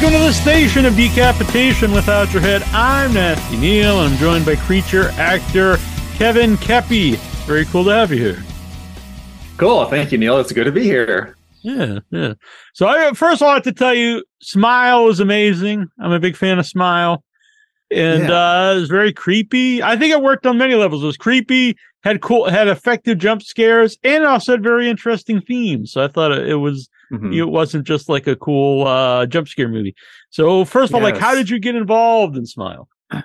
Welcome to the station of decapitation without your head. I'm Nasty Neal. I'm joined by creature actor Kevin Keppy. Very cool to have you here. Cool. Thank you, Neal. It's good to be here. Yeah, yeah. So I first I want to tell you, Smile is amazing. I'm a big fan of Smile, and Yeah. uh, it's very creepy. I think it worked on many levels. It was creepy, had cool, had effective jump scares, and also had very interesting themes. So I thought it was Mhm. it wasn't just like a cool uh, jump scare movie. So first of all, like, how did you get involved in Smile?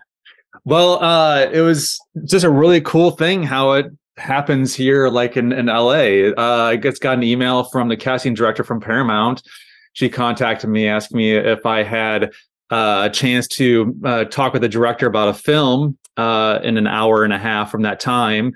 Well, uh, it was just a really cool thing how it happens here, like in, in LA. Uh, I just got an email from the casting director from Paramount. She contacted me, asked me if I had uh, a chance to uh, talk with the director about a film uh, in an hour and a half from that time.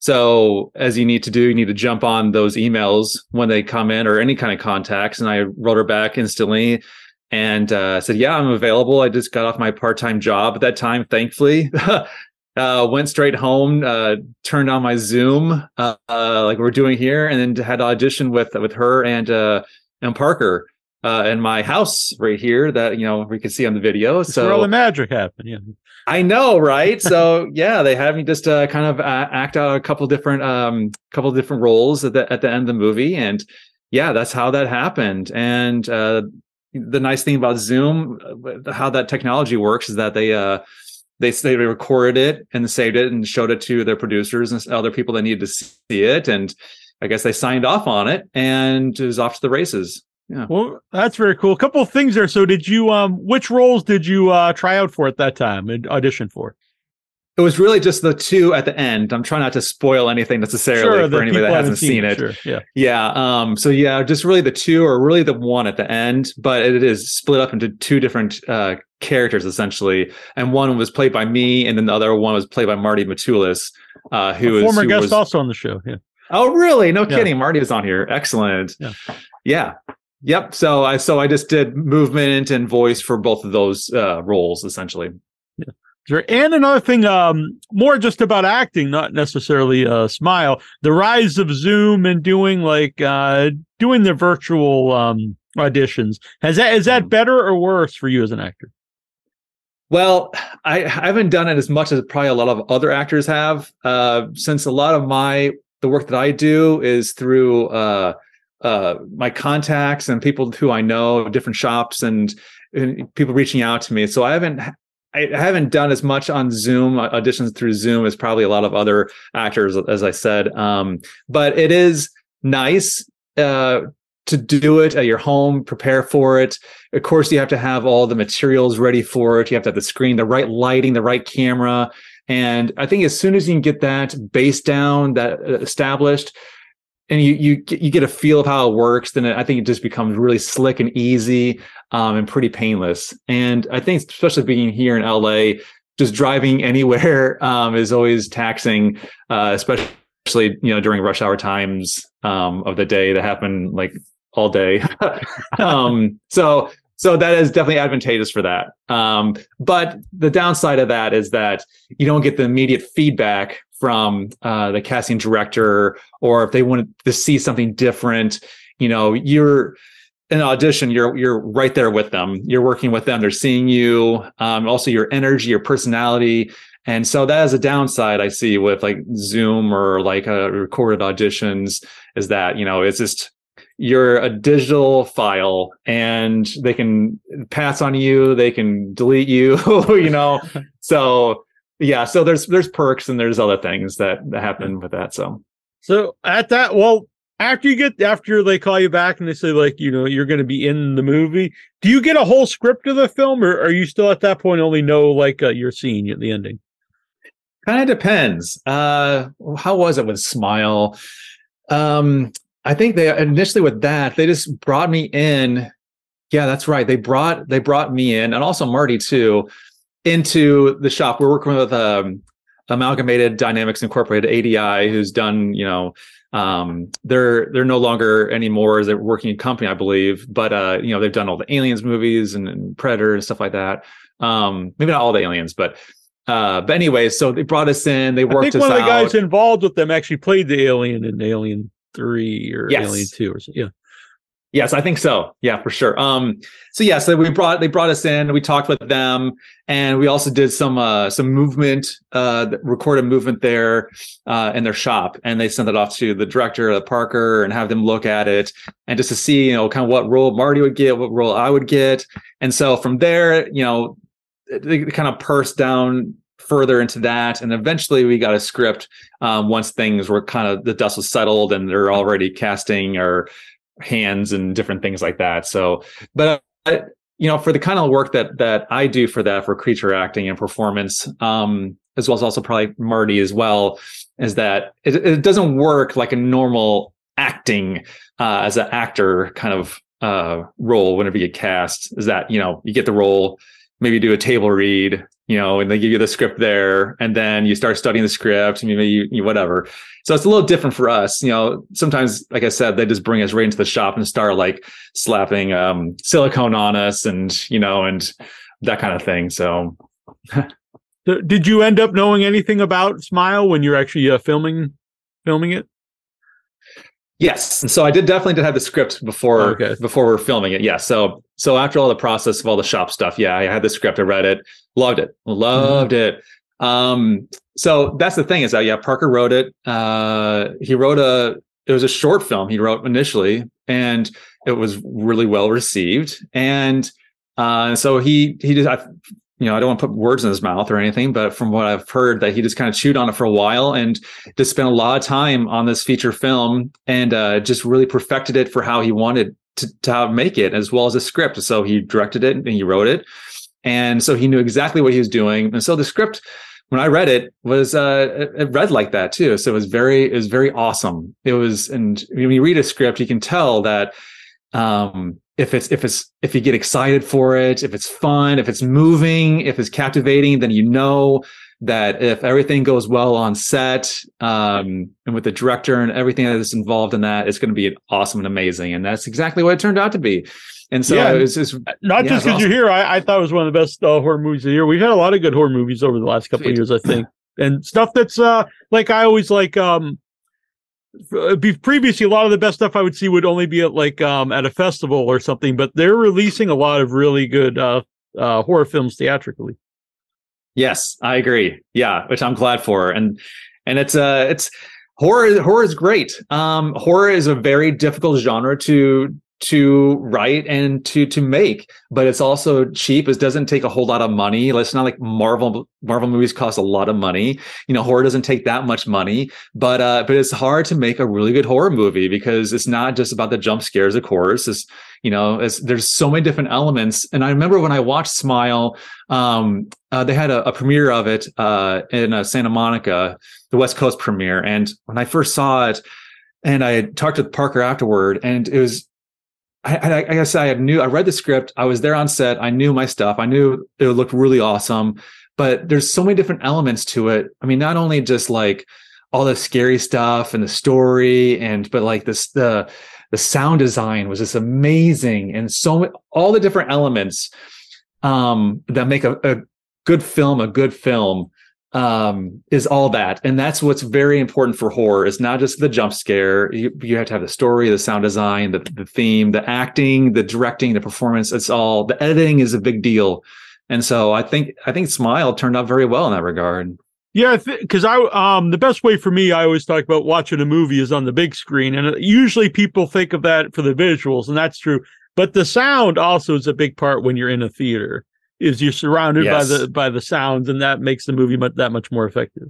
So, as you need to do, you need to jump on those emails when they come in or any kind of contacts. And I wrote her back instantly and uh, said, "Yeah, I'm available. I just got off my part-time job at that time, thankfully." uh, went straight home, uh, turned on my Zoom, uh, uh, like we're doing here, and then had audition with with her and uh, and Parker uh, in my house right here that you know we can see on the video. That's where all So the magic happened. Yeah. I know, right? so yeah, they had me just uh, kind of uh, act out a couple different um couple different roles at the at the end of the movie, and yeah, that's how that happened. And uh, the nice thing about Zoom, uh, how that technology works, is that they uh they they recorded it and saved it and showed it to their producers and other people that needed to see it, and I guess they signed off on it, and it was off to the races. Well, that's very cool. A couple of things there. So, did you um, which roles did you uh try out for at that time and audition for? It was really just the two at the end. I'm trying not to spoil anything necessarily the for anybody that hasn't seen it. Sure. Yeah. Yeah. Um, so yeah, just really the two or really the one at the end, but it is split up into two different uh characters essentially. And one was played by me, and then the other one was played by Marty Matulis, uh, who A is former who guest was, also on the show. Yeah. Oh, really? No Yeah. kidding. Marty was on here. Excellent. Yeah. Yeah. Yep. So I so I just did movement and voice for both of those uh roles essentially. Sure. And another thing, um, more just about acting, not necessarily uh smile. The rise of Zoom and doing like uh doing the virtual um auditions. Has that is Mm-hmm. that better or worse for you as an actor? Well, I haven't done it as much as probably a lot of other actors have, uh, since a lot of my the work that I do is through uh, uh, my contacts and people who I know, different shops and, and people reaching out to me. So I haven't I haven't done as much on Zoom uh, auditions through Zoom as probably a lot of other actors, as I said. Um, but it is nice uh, to do it at your home, prepare for it. Of course, you have to have all the materials ready for it. You have to have the screen, the right lighting, the right camera. And I think as soon as you can get that base down, that uh, established, and you you you get a feel of how it works, then I think it just becomes really slick and easy um, and pretty painless. And I think, especially being here in LA, just driving anywhere um, is always taxing, uh, especially you know during rush hour times um, of the day that happen like all day. um, so so that is definitely advantageous for that. Um, but the downside of that is that you don't get the immediate feedback from uh, the casting director, or if they want to see something different, you know, you're in an audition, you're you're right there with them. You're working with them. They're seeing you. Um, also, your energy, your personality. And so that is a downside I see with like Zoom or like uh, recorded auditions is that, you know, it's just you're a digital file and they can pass on you, they can delete you, you know. So yeah, so there's there's perks and there's other things that, that happen with that. So So at that, well, after you get after they call you back and they say like you know you're going to be in the movie, do you get a whole script of the film, or are you still at that point only know like uh, your scene at the ending? kind of depends. Uh how was it with Smile? Um I think they initially with that, they just brought me in. Yeah, that's right. They brought they brought me in and also Marty too into the shop. We're working with um Amalgamated Dynamics Incorporated ADI who's done, you know, um they're they're no longer anymore as a working company, I believe, but uh, you know, they've done all the aliens movies and, and Predator and stuff like that. Um maybe not all the aliens, but uh but anyway, so they brought us in, they I worked think us one of the guys involved with them actually played the alien in Alien Three or Yes. Alien Two or so. Yeah, Yes, I think so. Yeah, for sure. Um, so yeah, so we brought they brought us in. We talked with them, and we also did some uh, some movement, uh, recorded movement there uh, in their shop, and they sent it off to the director, uh, Parker, and have them look at it, and just to see you know kind of what role Marty would get, what role I would get, and so from there, you know, they kind of pursed down further into that and eventually we got a script um, once things were kind of the dust was settled and they're already casting or hands and different things like that. So, but uh, you know, for the kind of work that that I do for that for creature acting and performance, um, as well as also probably Marty as well, is that it, it doesn't work like a normal acting uh, as an actor kind of uh, role whenever you get cast. Is that you know you get the role, maybe do a table read, you know, and they give you the script there, and then you start studying the script, and maybe you, you whatever. So it's a little different for us. You know, sometimes, like I said, they just bring us right into the shop and start like slapping um, silicone on us, and you know, and that kind of thing. So. Did you end up knowing anything about Smile when you're actually uh, filming filming it? Yes, and so I did definitely did have the script before Okay. before we are filming it. Yeah, so so after all the process of all the shop stuff, yeah, I had the script. I read it, loved it, loved it. Um, so that's the thing is that yeah, Parker wrote it. Uh, he wrote a it was a short film he wrote initially, and it was really well received. And uh, so he he just I, you know, I don't want to put words in his mouth or anything, but from what I've heard, that he just kind of chewed on it for a while and just spent a lot of time on this feature film and uh, just really perfected it for how he wanted to, to to make it, as well as the script. So he directed it and he wrote it, and so he knew exactly what he was doing. And so the script, when I read it, was uh, it read like that too. So it was very, it was very awesome. It was, and when you read a script, you can tell that um if it's if it's if you get excited for it if it's fun if it's moving if it's captivating then you know that if everything goes well on set um and with the director and everything that is involved in that it's going to be awesome and amazing and that's exactly what it turned out to be and so Yeah. it's just Not Yeah, just it's because you're here. I, I thought it was one of the best uh, horror movies of the year. We've had a lot of good horror movies over the last couple of years, I think, and stuff that's uh like I always like um. Be previously, a lot of the best stuff I would see would only be at like um at a festival or something, but they're releasing a lot of really good uh uh horror films theatrically. Yes, I agree. Yeah, which I'm glad for. And and it's uh it's horror horror is great. Um horror is a very difficult genre to to write and to to make, but it's also cheap. It doesn't take a whole lot of money. It's not like Marvel Marvel movies cost a lot of money. You know, horror doesn't take that much money, but uh but it's hard to make a really good horror movie because it's not just about the jump scares, of course. It's you know, it's, there's so many different elements. And I remember when I watched Smile, um, uh, they had a, a premiere of it uh, in uh, Santa Monica, the West Coast premiere. And when I first saw it, and I talked with Parker afterward, and it was, I, I, I said, I knew I read the script. I was there on set. I knew my stuff. I knew it would look really awesome. But there's so many different elements to it. I mean, not only just like all the scary stuff and the story, and but like this the the sound design was just amazing, and so all the different elements um, that make a, a good film a good film um, is all that, and that's what's very important for horror. Is not just the jump scare. You, you have to have the story, the sound design, the the theme, the acting, the directing, the performance. It's all the editing is a big deal, and so I think I think Smile turned out very well in that regard. Yeah, because I um the best way for me, I always talk about watching a movie is on the big screen, and uh, usually people think of that for the visuals, and that's true. But the sound also is a big part when you're in a theater. Is you're surrounded Yes. by the by the sounds, and that makes the movie much, that much more effective.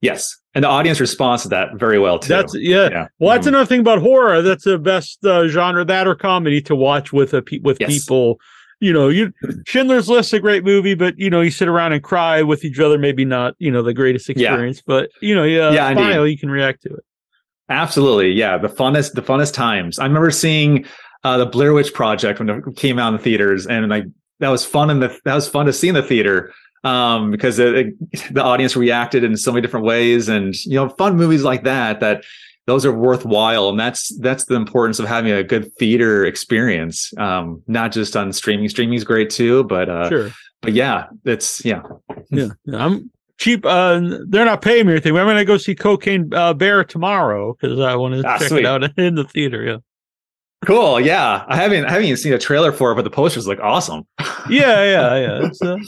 Yes, and the audience responds to that very well too. That's yeah. yeah. Well, that's Mhm. another thing about horror. That's the best uh, genre, that or comedy, to watch with a pe- with Yes. people. You know, you Schindler's List's a great movie, but you know, you sit around and cry with each other. Maybe not, you know, the greatest Yeah. experience, but you know, yeah, Yeah, smile, you can react to it. Absolutely, yeah. The funnest, the funnest times. I remember seeing uh, the Blair Witch Project when it came out in the theaters, and like that was fun. and the that was fun to see in the theater um, because it, it- the audience reacted in so many different ways, and you know, fun movies like that. That those are worthwhile, and that's that's the importance of having a good theater experience. Um, not just on streaming. Streaming is great too, but uh, Sure. but yeah, it's yeah. yeah, I'm cheap. Uh, they're not paying me anything. I'm going to go see Cocaine uh, Bear tomorrow because I want to Ah, check sweet. it out in the theater. Yeah. Cool. Yeah, I haven't I haven't even seen a trailer for it, but the posters look awesome. yeah, yeah, yeah. Uh,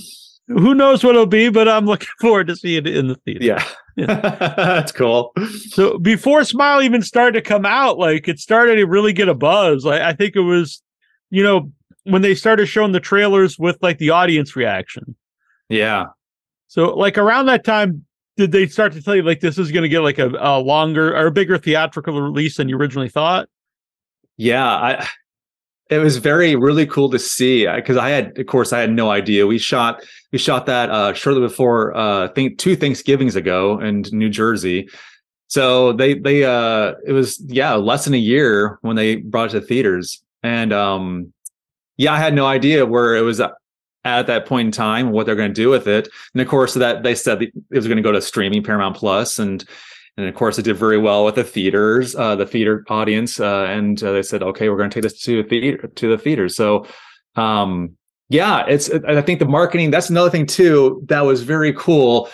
who knows what it'll be, but I'm looking forward to seeing it in the theater. Yeah, yeah. that's cool. So before Smile even started to come out, like it started to really get a buzz. Like I think it was, you know, when they started showing the trailers with like the audience reaction. Yeah. So like around that time, did they start to tell you like this is going to get like a, a longer or a bigger theatrical release than you originally thought? Yeah, I it was very really cool to see because I had of course I had no idea. We shot we shot that uh shortly before uh think two Thanksgivings ago in New Jersey. So they they uh it was yeah, less than a year when they brought it to theaters. And um yeah, I had no idea where it was at that point in time, what they're going to do with it. And of course, that they said it was going to go to streaming Paramount Plus, and and of course, it did very well with the theaters, uh, the theater audience, uh, and uh, they said, okay, we're going to take this to the theater, to the theaters. So, um, yeah, it's. I think the marketing. That's another thing too that was very cool.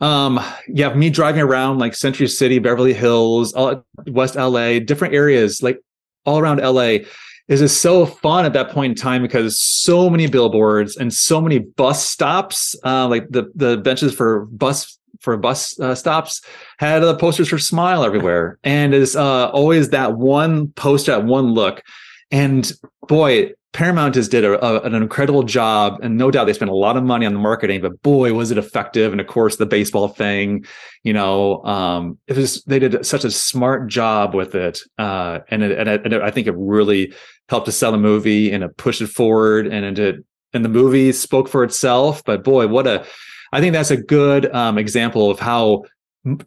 Um, yeah, me driving around like Century City, Beverly Hills, all, West LA, different areas, like all around LA is just so fun at that point in time because so many billboards and so many bus stops, uh, like the the benches for bus for bus uh, stops had uh, posters for Smile everywhere, and is uh, always that one poster at one look. And boy, Paramount has did a, a, an incredible job, and no doubt they spent a lot of money on the marketing. But boy, was it effective! And of course, the baseball thing, you know, um, it was they did such a smart job with it, uh, and it, and, it, and it, I think it really helped to sell the movie and it pushed it forward, and it and the movie spoke for itself. But boy, what a! I think that's a good um, example of how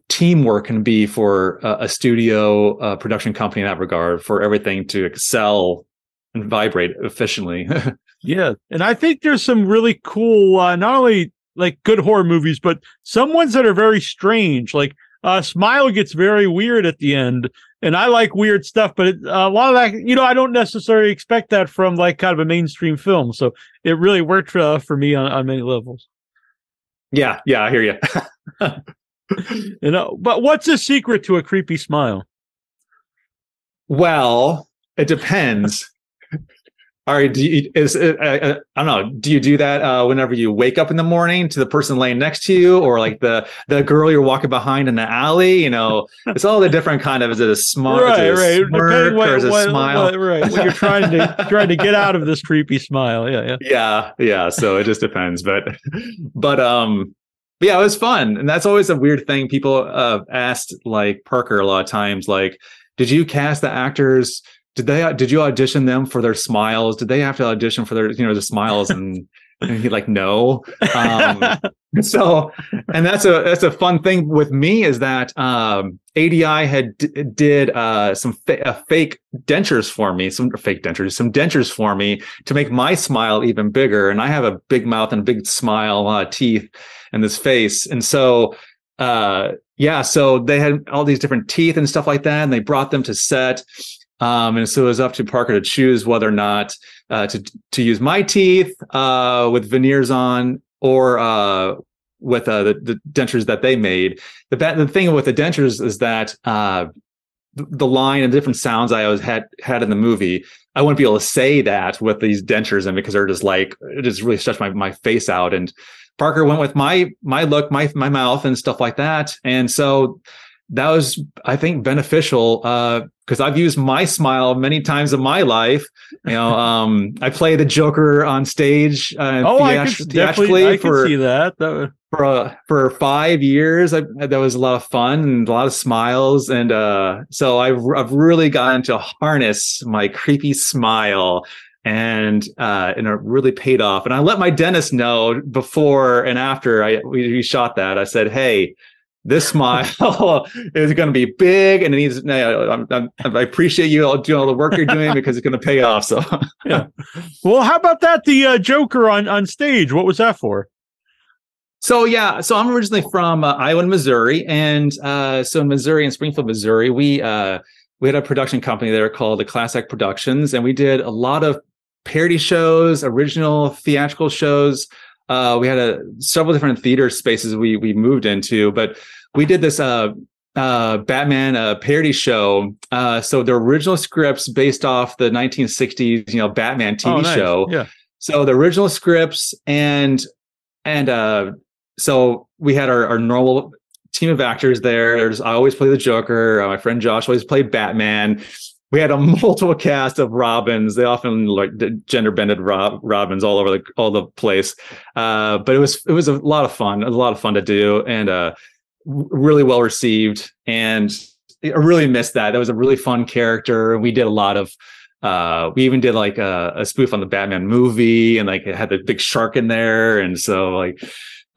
teamwork can be for a, a studio a production company in that regard for everything to excel and vibrate efficiently. yeah, and I think there's some really cool, uh, not only like good horror movies, but some ones that are very strange. Like uh, Smile gets very weird at the end, and I like weird stuff, but it, a lot of that, you know, I don't necessarily expect that from like kind of a mainstream film. So it really worked uh, for me on, on many levels. Yeah, yeah, I hear you. you know, but what's the secret to a creepy smile? Well, it depends. All right. Do you, is uh, uh, I don't know. Do you do that uh, whenever you wake up in the morning to the person laying next to you, or like the the girl you're walking behind in the alley? You know, it's all the different kind of. Is it a smile? Right, right. What, or is it what, smile? What, right. What you're trying to trying to get out of this creepy smile. Yeah, yeah, yeah, yeah. So it just depends, but but um, yeah, it was fun, and that's always a weird thing. People uh, asked like Parker a lot of times, like, did you cast the actors? Did they did you audition them for their smiles? Did they have to audition for their you know the smiles and, and he like no? Um, so and that's a that's a fun thing with me is that um, ADI had d- did uh, some fa- uh, fake dentures for me some fake dentures some dentures for me to make my smile even bigger. And I have a big mouth and a big smile uh, teeth and this face. And so uh yeah so they had all these different teeth and stuff like that and they brought them to set um, and so it was up to Parker to choose whether or not uh, to to use my teeth uh, with veneers on or uh, with uh, the, the, dentures that they made. The the thing with the dentures is that uh, the line and the different sounds I always had had in the movie, I wouldn't be able to say that with these dentures in because they're just like it just really stretched my my face out. And Parker went with my my look, my my mouth, and stuff like that. And so that was i think beneficial because uh, i've used my smile many times in my life you know um, i play the joker on stage uh, oh I could definitely I for, see that, that for uh, for five years I, that was a lot of fun and a lot of smiles and uh, so I've, I've really gotten to harness my creepy smile and uh, and it really paid off. And I let my dentist know before and after I we, we shot that. I said, "Hey, this smile is going to be big and it needs I'm, I'm, i appreciate you all doing all the work you're doing because it's going to pay off so. Yeah. Well how about that the uh, joker on on stage? What was that for? So yeah so i'm originally from uh, iowa missouri and uh, so in missouri in springfield missouri we uh, we had a production company there called the class act productions and we did a lot of parody shows original theatrical shows uh, we had a several different theater spaces we we moved into, but we did this uh, uh, Batman uh, parody show. Uh, so the original scripts based off the 1960s, you know, Batman TV Oh, nice. show. Yeah. So the original scripts and and uh, so we had our, our normal team of actors there. There's I always play the Joker. Uh, my friend Josh always played Batman. We had a multiple cast of Robins. They often like gender bended Rob, Robins all over the all the place. Uh, but it was it was a lot of fun. A lot of fun to do and uh, really well received. And I really missed that. That was a really fun character. We did a lot of uh we even did like a, a spoof on the batman movie and like it had the big shark in there and so like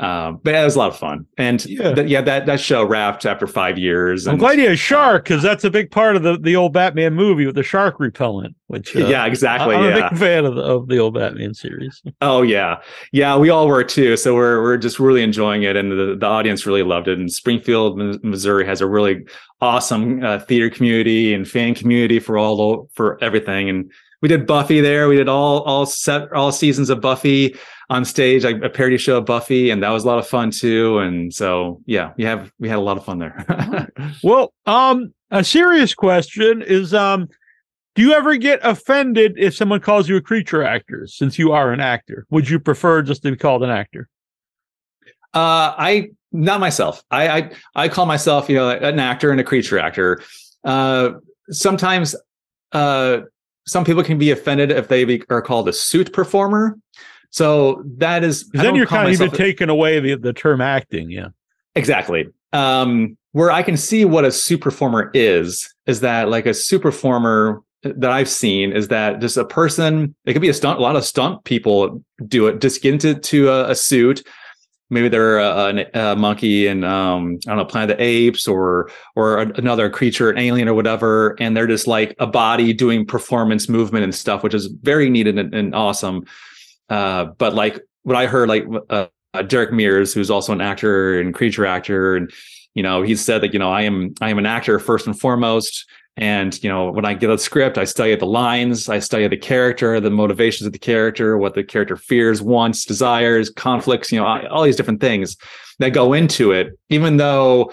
um but it was a lot of fun and Yeah. th- yeah that that show wrapped after five years I'm glad you had shark because that's a big part of the, the old Batman movie with the shark repellent. Which uh, yeah exactly I'm yeah a big fan of the, of the old Batman series. oh yeah yeah we all were too so we're we're just really enjoying it and the, the audience really loved it and springfield missouri has a really awesome uh, theater community and fan community for all for everything and we did buffy there we did all all set all seasons of buffy on stage like a parody show of buffy and that was a lot of fun too and so yeah we have we had a lot of fun there Well, um, a serious question is, um, do you ever get offended if someone calls you a creature actor? Since you are an actor, would you prefer just to be called an actor? Uh, I not myself. I, I I call myself, you know, an actor and a creature actor. Uh, sometimes, uh, some people can be offended if they be, are called a suit performer. So that is then you're kind of even myself- taking away the, the term acting. Yeah. exactly. Um, where I can see what a suit performer is is that like a suit performer that I've seen is that just a person. It could be a stunt. A lot of stunt people do it. Just get into to a, a suit. Maybe they're a, a, a monkey and um, I don't know, Planet of the Apes or or another creature, an alien or whatever, and they're just like a body doing performance movement and stuff, which is very needed and, and awesome. Uh, but like what I heard, like uh, uh, Derek Mears, who's also an actor and creature actor, and you know, he said that you know I am I am an actor first and foremost. And you know, when I get a script, I study the lines, I study the character, the motivations of the character, what the character fears, wants, desires, conflicts. You know, all these different things that go into it. Even though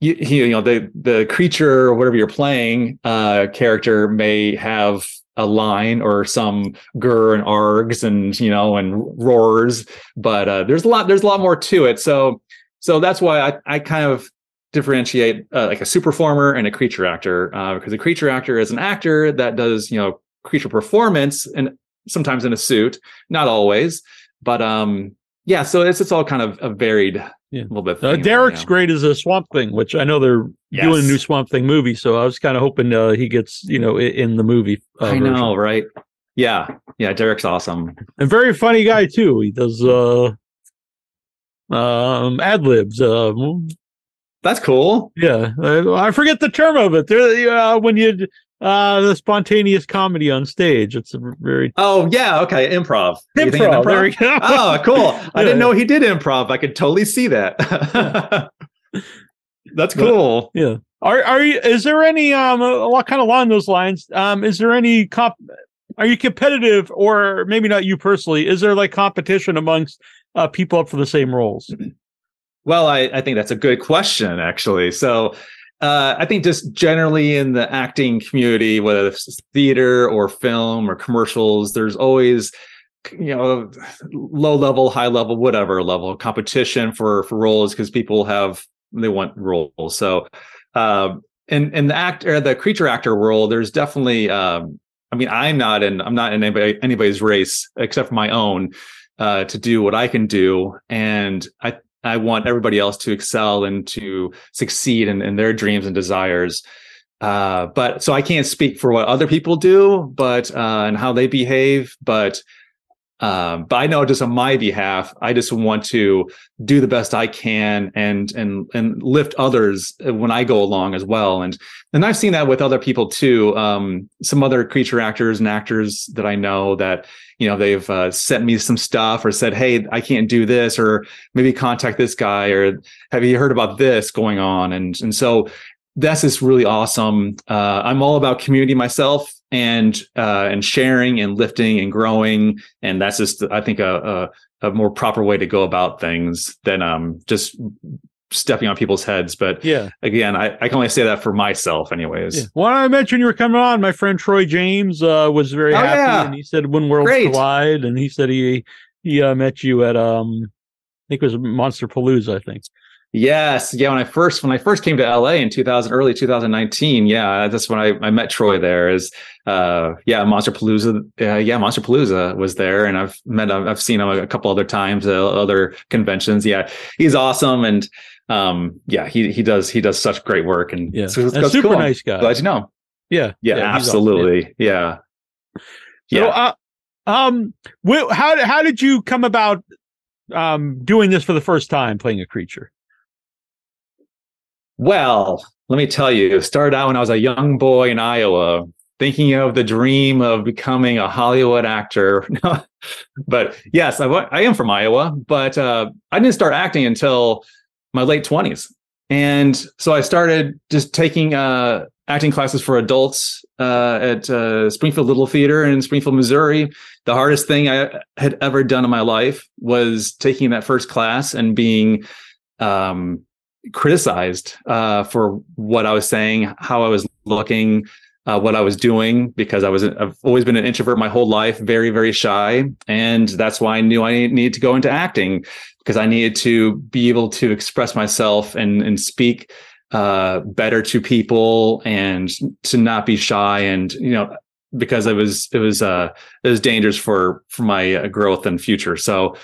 you, you know the the creature or whatever you're playing uh, character may have a line or some gur and args and you know and roars, but uh, there's a lot there's a lot more to it. So so that's why I I kind of differentiate uh, like a suit performer and a creature actor uh, because a creature actor is an actor that does you know creature performance and sometimes in a suit, not always, but um yeah. So it's it's all kind of a varied Yeah. little bit. Uh, Derek's great as a Swamp Thing, which I know they're Yes. doing a new Swamp Thing movie. So I was kind of hoping uh, he gets, you know, in the movie. Uh, I version. know, right? Yeah, yeah. Derek's awesome. and very funny guy too. He does uh, um, ad libs. Uh, That's cool. yeah, uh, I forget the term of it. There, uh, when you uh, the spontaneous comedy on stage. It's a very Oh yeah, okay. Improv. Of improv. There we go. Oh, cool. I didn't know he did improv. I could totally see that. That's But- cool. Yeah. Are are you? Is there any um? What kind of along those lines? Um, is there any comp? Are you competitive, or maybe not you personally? Is there like competition amongst uh, people up for the same roles? Well, I, I think that's a good question, actually. So, uh, I think just generally in the acting community, whether it's theater or film or commercials, there's always, you know, low level, high level, whatever level competition for for roles because people have they want roles. So, uh, in in the act or the creature actor world, there's definitely. Um, I mean, I'm not in I'm not in anybody, anybody's race except for my own uh, to do what I can do, and I I want everybody else to excel and to succeed in, in their dreams and desires. Uh, but so I can't speak for what other people do, but uh, and how they behave. But um, but I know just on my behalf, I just want to do the best I can and and and lift others when I go along as well. And and I've seen that with other people too. Um, some other creature actors and actors that I know that you know they've uh, sent me some stuff or said, "Hey, I can't do this," or maybe contact this guy, or have you heard about this going on? And and so that's just really awesome. Uh, I'm all about community myself and uh, and sharing and lifting and growing, and that's just I think a, a a more proper way to go about things than um just stepping on people's heads. But Yeah. again, I, I can only say that for myself, anyways. Yeah. When I mentioned you were coming on, my friend Troy James uh, was very Oh, happy, yeah. and he said when worlds Great. collide, and he said he he uh, met you at um, I think it was Monsterpalooza, I think. Yes, yeah. When I first when I first came to LA in 2000, early 2019, yeah, that's when I, I met Troy. There is, uh, yeah, Monsterpalooza. Uh, yeah, Monsterpalooza was there, and I've met. I've seen him a couple other times, uh, other conventions. Yeah, he's awesome, and um, yeah, he he does he does such great work, and Yeah, so super cool. nice guy. Glad you know. yeah, Yeah, he's awesome. absolutely. Yeah. So, Yeah. uh, um, how how did you come about um doing this for the first time, playing a creature? Well, let me tell you, started out when I was a young boy in Iowa, thinking of the dream of becoming a Hollywood actor. but yes, I, I am from Iowa, but uh, I didn't start acting until my late 20s. And so I started just taking uh, acting classes for adults uh, at uh, Springfield Little Theater in Springfield, Missouri. The hardest thing I had ever done in my life was taking that first class and being um, criticized uh, for what I was saying, how I was looking, uh, what I was doing, because I was I've always been an introvert my whole life, very very shy, and that's why I knew I needed to go into acting because I needed to be able to express myself and and speak uh, better to people and to not be shy and you know because it was it was uh it was dangerous for for my uh, growth and future. So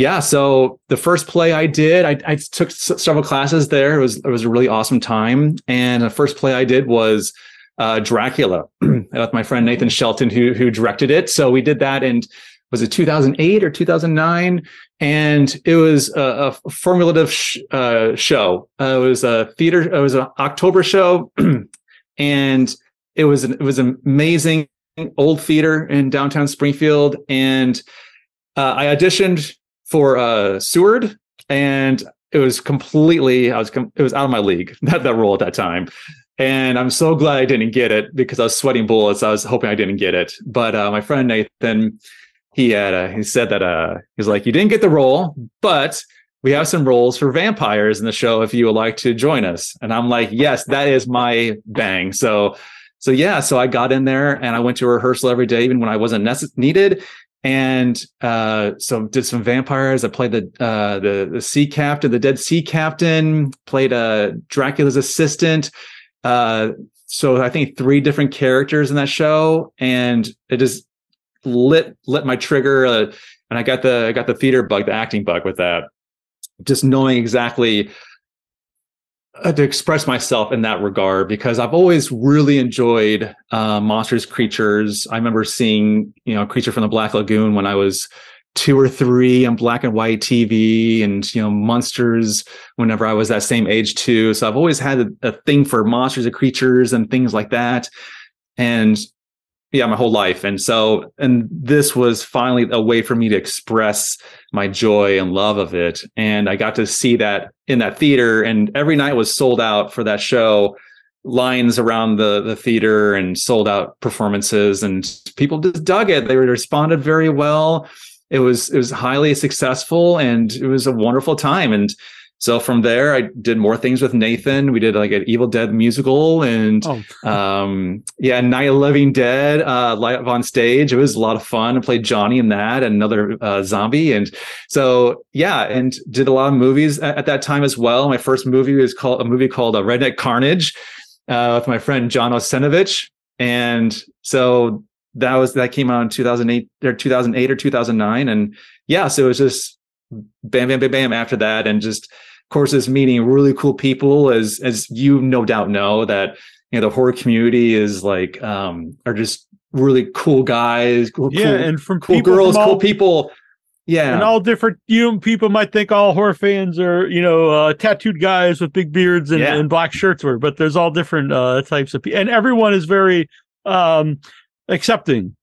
yeah so the first play i did i, I took s- several classes there. It was it was a really awesome time. And the first play i did was uh dracula with my friend nathan shelton who who directed it. So we did that and was it 2008 or 2009 and it was a, a formulative sh- uh, show. Uh, it was a theater it was an october show. And it was an, it was an amazing old theater in downtown springfield. And uh, I auditioned for uh, Seward, and it was completely I was com- it was out of my league that that role at that time, and I'm so glad I didn't get it because I was sweating bullets. I was hoping I didn't get it, but uh, my friend Nathan, he had uh, he said that uh, he was like, you didn't get the role, but we have some roles for vampires in the show if you would like to join us, and I'm like, yes, that is my bang. So. So yeah, so I got in there and I went to rehearsal every day, even when I wasn't necess- needed and uh, so did some vampires. I played the uh, the the sea captain, the dead sea captain. Played uh, Dracula's assistant. Uh, so I think three different characters in that show, and it just lit lit my trigger. Uh, and I got the I got the theater bug, the acting bug with that. Just knowing exactly uh, to express myself in that regard because I've always really enjoyed uh, monsters, creatures. I remember seeing, you know, Creature from the Black Lagoon when I was two or three on black and white TV, and you know, monsters whenever I was that same age too. So I've always had a, a thing for monsters and creatures and things like that, and yeah, my whole life. And so, and this was finally a way for me to express my joy and love of it. And I got to see that in that theater, and every night was sold out for that show. Lines around the the theater and sold out performances, and people just dug it. They responded very well. It was it was highly successful, and it was a wonderful time. And so from there, I did more things with Nathan. We did like an Evil Dead musical, and Oh, um yeah night of living dead uh live on stage. It was a lot of fun. I played johnny in that and another uh, zombie. And so yeah and did a lot of movies at, at that time as well. My first movie was called a movie called uh, redneck carnage uh with my friend john osenovich. And so that was that came out in 2008 or 2008 or 2009 and yeah so it was just bam bam bam bam after that and just course is meeting really cool people as as you no doubt know that you know the horror community is like um are just really cool guys cool, yeah, cool, and from cool girls from cool people yeah and all different. You know, people might think all horror fans are you know uh, tattooed guys with big beards and, Yeah. and black shirts, or but there's all different uh, types of people, and everyone is very um accepting.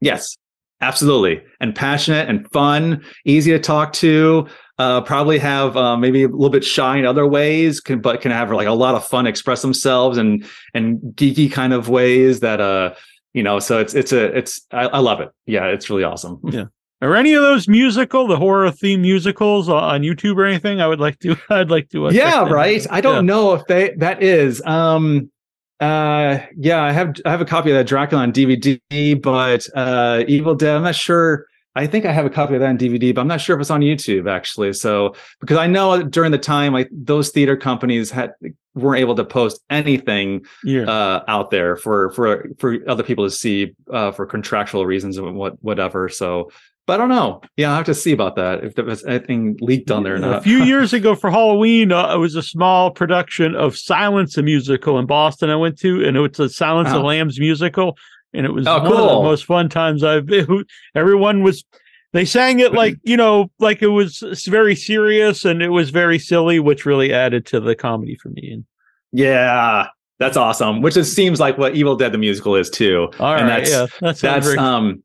Yes, absolutely. And passionate and fun, easy to talk to. Uh, probably have uh, maybe a little bit shy in other ways, can, but can have like a lot of fun, express themselves and and geeky kind of ways that uh you know. So it's it's a it's I, I love it. Yeah, it's really awesome. Yeah. Are any of those musical, the horror theme musicals on YouTube or anything? I would like to. I'd like to. Uh, yeah, right. I don't yeah. know if they that is. Um, uh, yeah, I have I have a copy of that Dracula on DVD, but uh, Evil Dead. I'm not sure. I think I have a copy of that on DVD, but I'm not sure if it's on YouTube actually. So because I know during the time, like those theater companies had weren't able to post anything yeah. uh, out there for for for other people to see uh, for contractual reasons and what whatever. So but I don't know. Yeah, I have to see about that if there was anything leaked on there or not. A few years ago for Halloween, uh, it was a small production of Silence, a musical in Boston. I went to, and it was a Silence oh. of Lambs musical, and it was oh, one cool. of the most fun times I've. Been. Everyone was. They sang it like you know, like it was very serious and it was very silly, which really added to the comedy for me. And yeah, that's awesome. Which it seems like what Evil Dead the musical is too. All and right, that's, yeah, that's that's um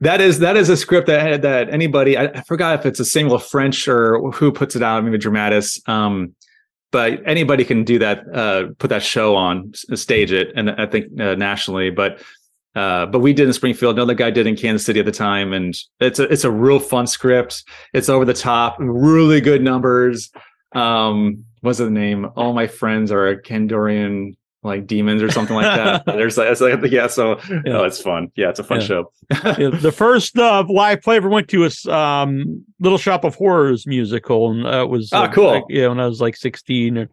that is that is a script that that anybody I, I, forgot if it's a Samuel French or who puts it out, maybe Dramatis. Um, but anybody can do that, uh, put that show on, stage it, and I think uh, nationally. But uh, but we did in Springfield. Another guy did in Kansas City at the time, and it's a it's a real fun script. It's over the top, really good numbers. Um, what's the name? All my friends are Candarian like demons or something like that. There's it's like yeah, so yeah. Oh, it's fun. Yeah, it's a fun yeah. show. yeah, the first uh, live play I ever went to was um, Little Shop of Horrors musical, and that was ah uh, cool. Like, yeah, when I was like 16. And,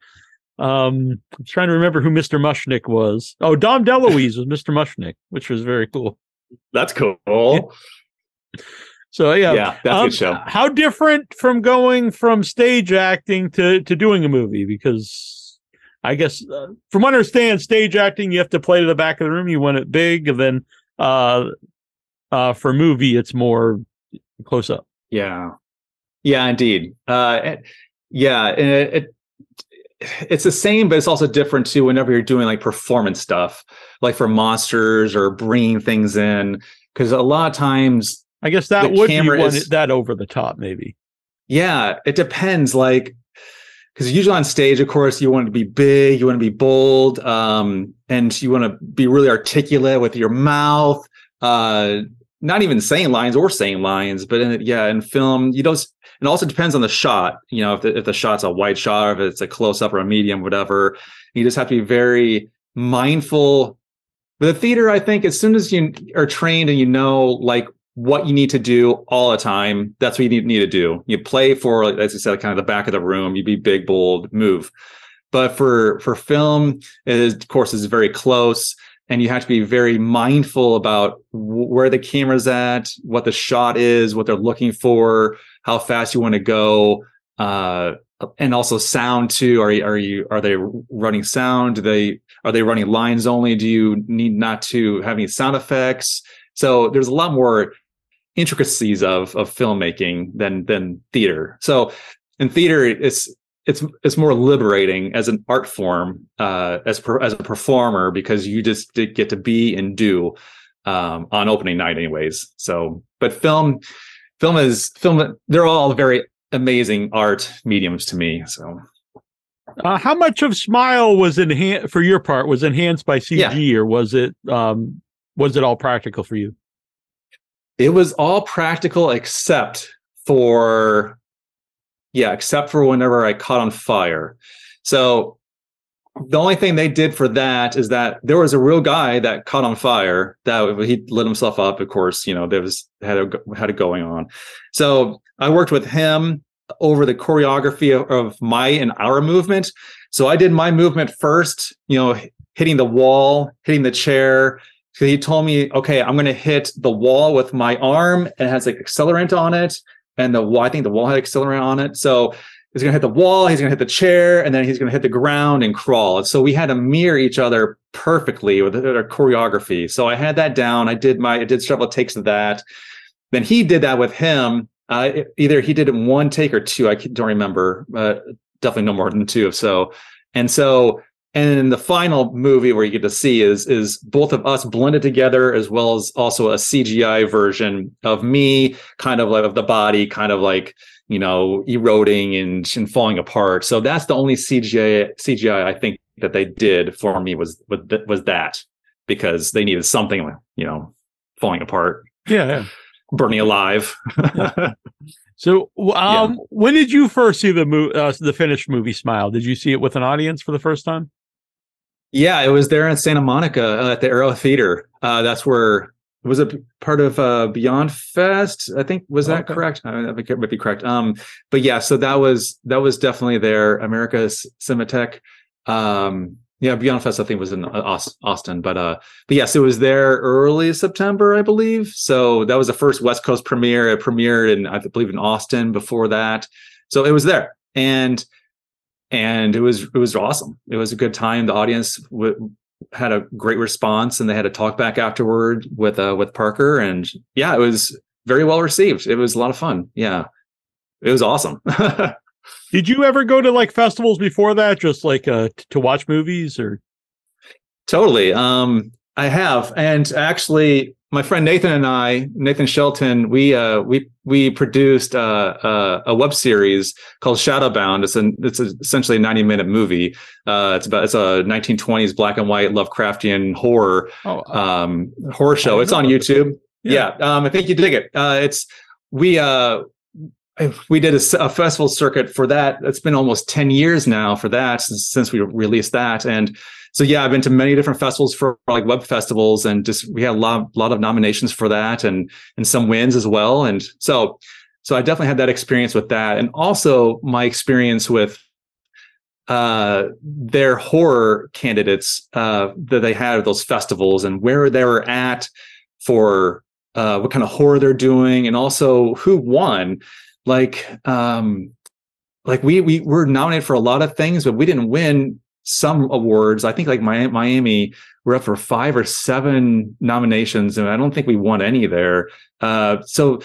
um, I'm trying to remember who Mr. Mushnik was. Oh, Dom DeLuise was Mr. Mushnik, which was very cool. That's cool. So yeah, yeah, that's um, a good show. How different from going from stage acting to to doing a movie? Because I guess uh, from what I understand, stage acting you have to play to the back of the room. You want it big, and then uh, uh, for movie it's more close up. Yeah, yeah, indeed. Uh, yeah, and it, it it's the same, but it's also different too. Whenever you're doing like performance stuff, like for monsters or bringing things in, because a lot of times, I guess that would be one, is, that over the top, maybe. Yeah, it depends. Like because usually on stage, of course, you want to be big, you want to be bold, um, and you want to be really articulate with your mouth. Uh, not even saying lines or saying lines, but in, yeah, in film, you don't. It also depends on the shot. You know, if the, if the shot's a wide shot, or if it's a close up or a medium, whatever. You just have to be very mindful. With the theater, I think as soon as you are trained and you know like what you need to do all the time. That's what you need, need to do. You play for, as you said, kind of the back of the room. You be big, bold, move. But for for film, it is, of course, is very close, and you have to be very mindful about where the camera's at, what the shot is, what they're looking for, how fast you want to go, uh, and also sound too. Are are you are they running sound? Do they are they running lines only? Do you need not to have any sound effects? So there's a lot more intricacies of of filmmaking than than theater. So in theater, it's it's it's more liberating as an art form uh, as per, as a performer because you just get to be and do um, on opening night, anyways. So, but film film is film. They're all very amazing art mediums to me. So. Uh, how much of Smile was enhanced for your part? Was enhanced by CG, yeah. or was it um, was it all practical for you? It was all practical except for yeah, except for whenever I caught on fire. So the only thing they did for that is that there was a real guy that caught on fire that he lit himself up of course you know there was had a had it going on so i worked with him over the choreography of, of my and our movement so i did my movement first you know hitting the wall hitting the chair so he told me, okay, I'm going to hit the wall with my arm and it has like accelerant on it. And the wall, I think the wall had accelerant on it. So he's going to hit the wall, he's going to hit the chair, and then he's going to hit the ground and crawl. So we had to mirror each other perfectly with our choreography. So I had that down. I did my, I did several takes of that. Then he did that with him. Uh, either he did it in one take or two. I don't remember. Uh, definitely no more than two. So, and so and then the final movie where you get to see is is both of us blended together as well as also a cgi version of me kind of like of the body kind of like you know eroding and, and falling apart so that's the only cgi cgi i think that they did for me was was that because they needed something you know falling apart yeah, yeah. burning alive. so, um, yeah. when did you first see the movie, uh, the finished movie Smile? Did you see it with an audience for the first time? Yeah, it was there in Santa Monica uh, at the Aero Theater. Uh, that's where was it part of uh, Beyond Fest? I think was that okay. correct? I mean, that might be correct. Um, but yeah, so that was that was definitely there. America's Cinematheque. Um, yeah, Beyond Fest I think was in uh, Austin, but uh, but yes, it was there early September, I believe. So that was the first West Coast premiere. It premiered in I believe in Austin before that, so it was there, and and it was it was awesome. It was a good time. The audience w- had a great response, and they had a talk back afterward with uh, with Parker, and yeah, it was very well received. It was a lot of fun. Yeah, it was awesome. Did you ever go to like festivals before that, just like uh, to watch movies or? Totally. Um, I have, and actually, my friend Nathan and I, Nathan Shelton, we uh, we we produced uh, uh, a web series called Shadowbound. It's an it's essentially a ninety minute movie. Uh, it's about it's a nineteen twenties black and white Lovecraftian horror oh, um, horror show. It's on YouTube. Yeah, yeah um, I think you dig it. Uh, it's we uh, we did a, a, festival circuit for that. It's been almost 10 years now for that since, since, we released that. And so, yeah, I've been to many different festivals for like web festivals and just, we had a lot, lot of nominations for that and, and some wins as well. And so, so I definitely had that experience with that. And also my experience with, uh, their horror candidates, uh, that they had at those festivals and where they were at for, uh, what kind of horror they're doing and also who won like um like we we were nominated for a lot of things but we didn't win some awards i think like miami we're up for five or seven nominations and i don't think we won any there uh so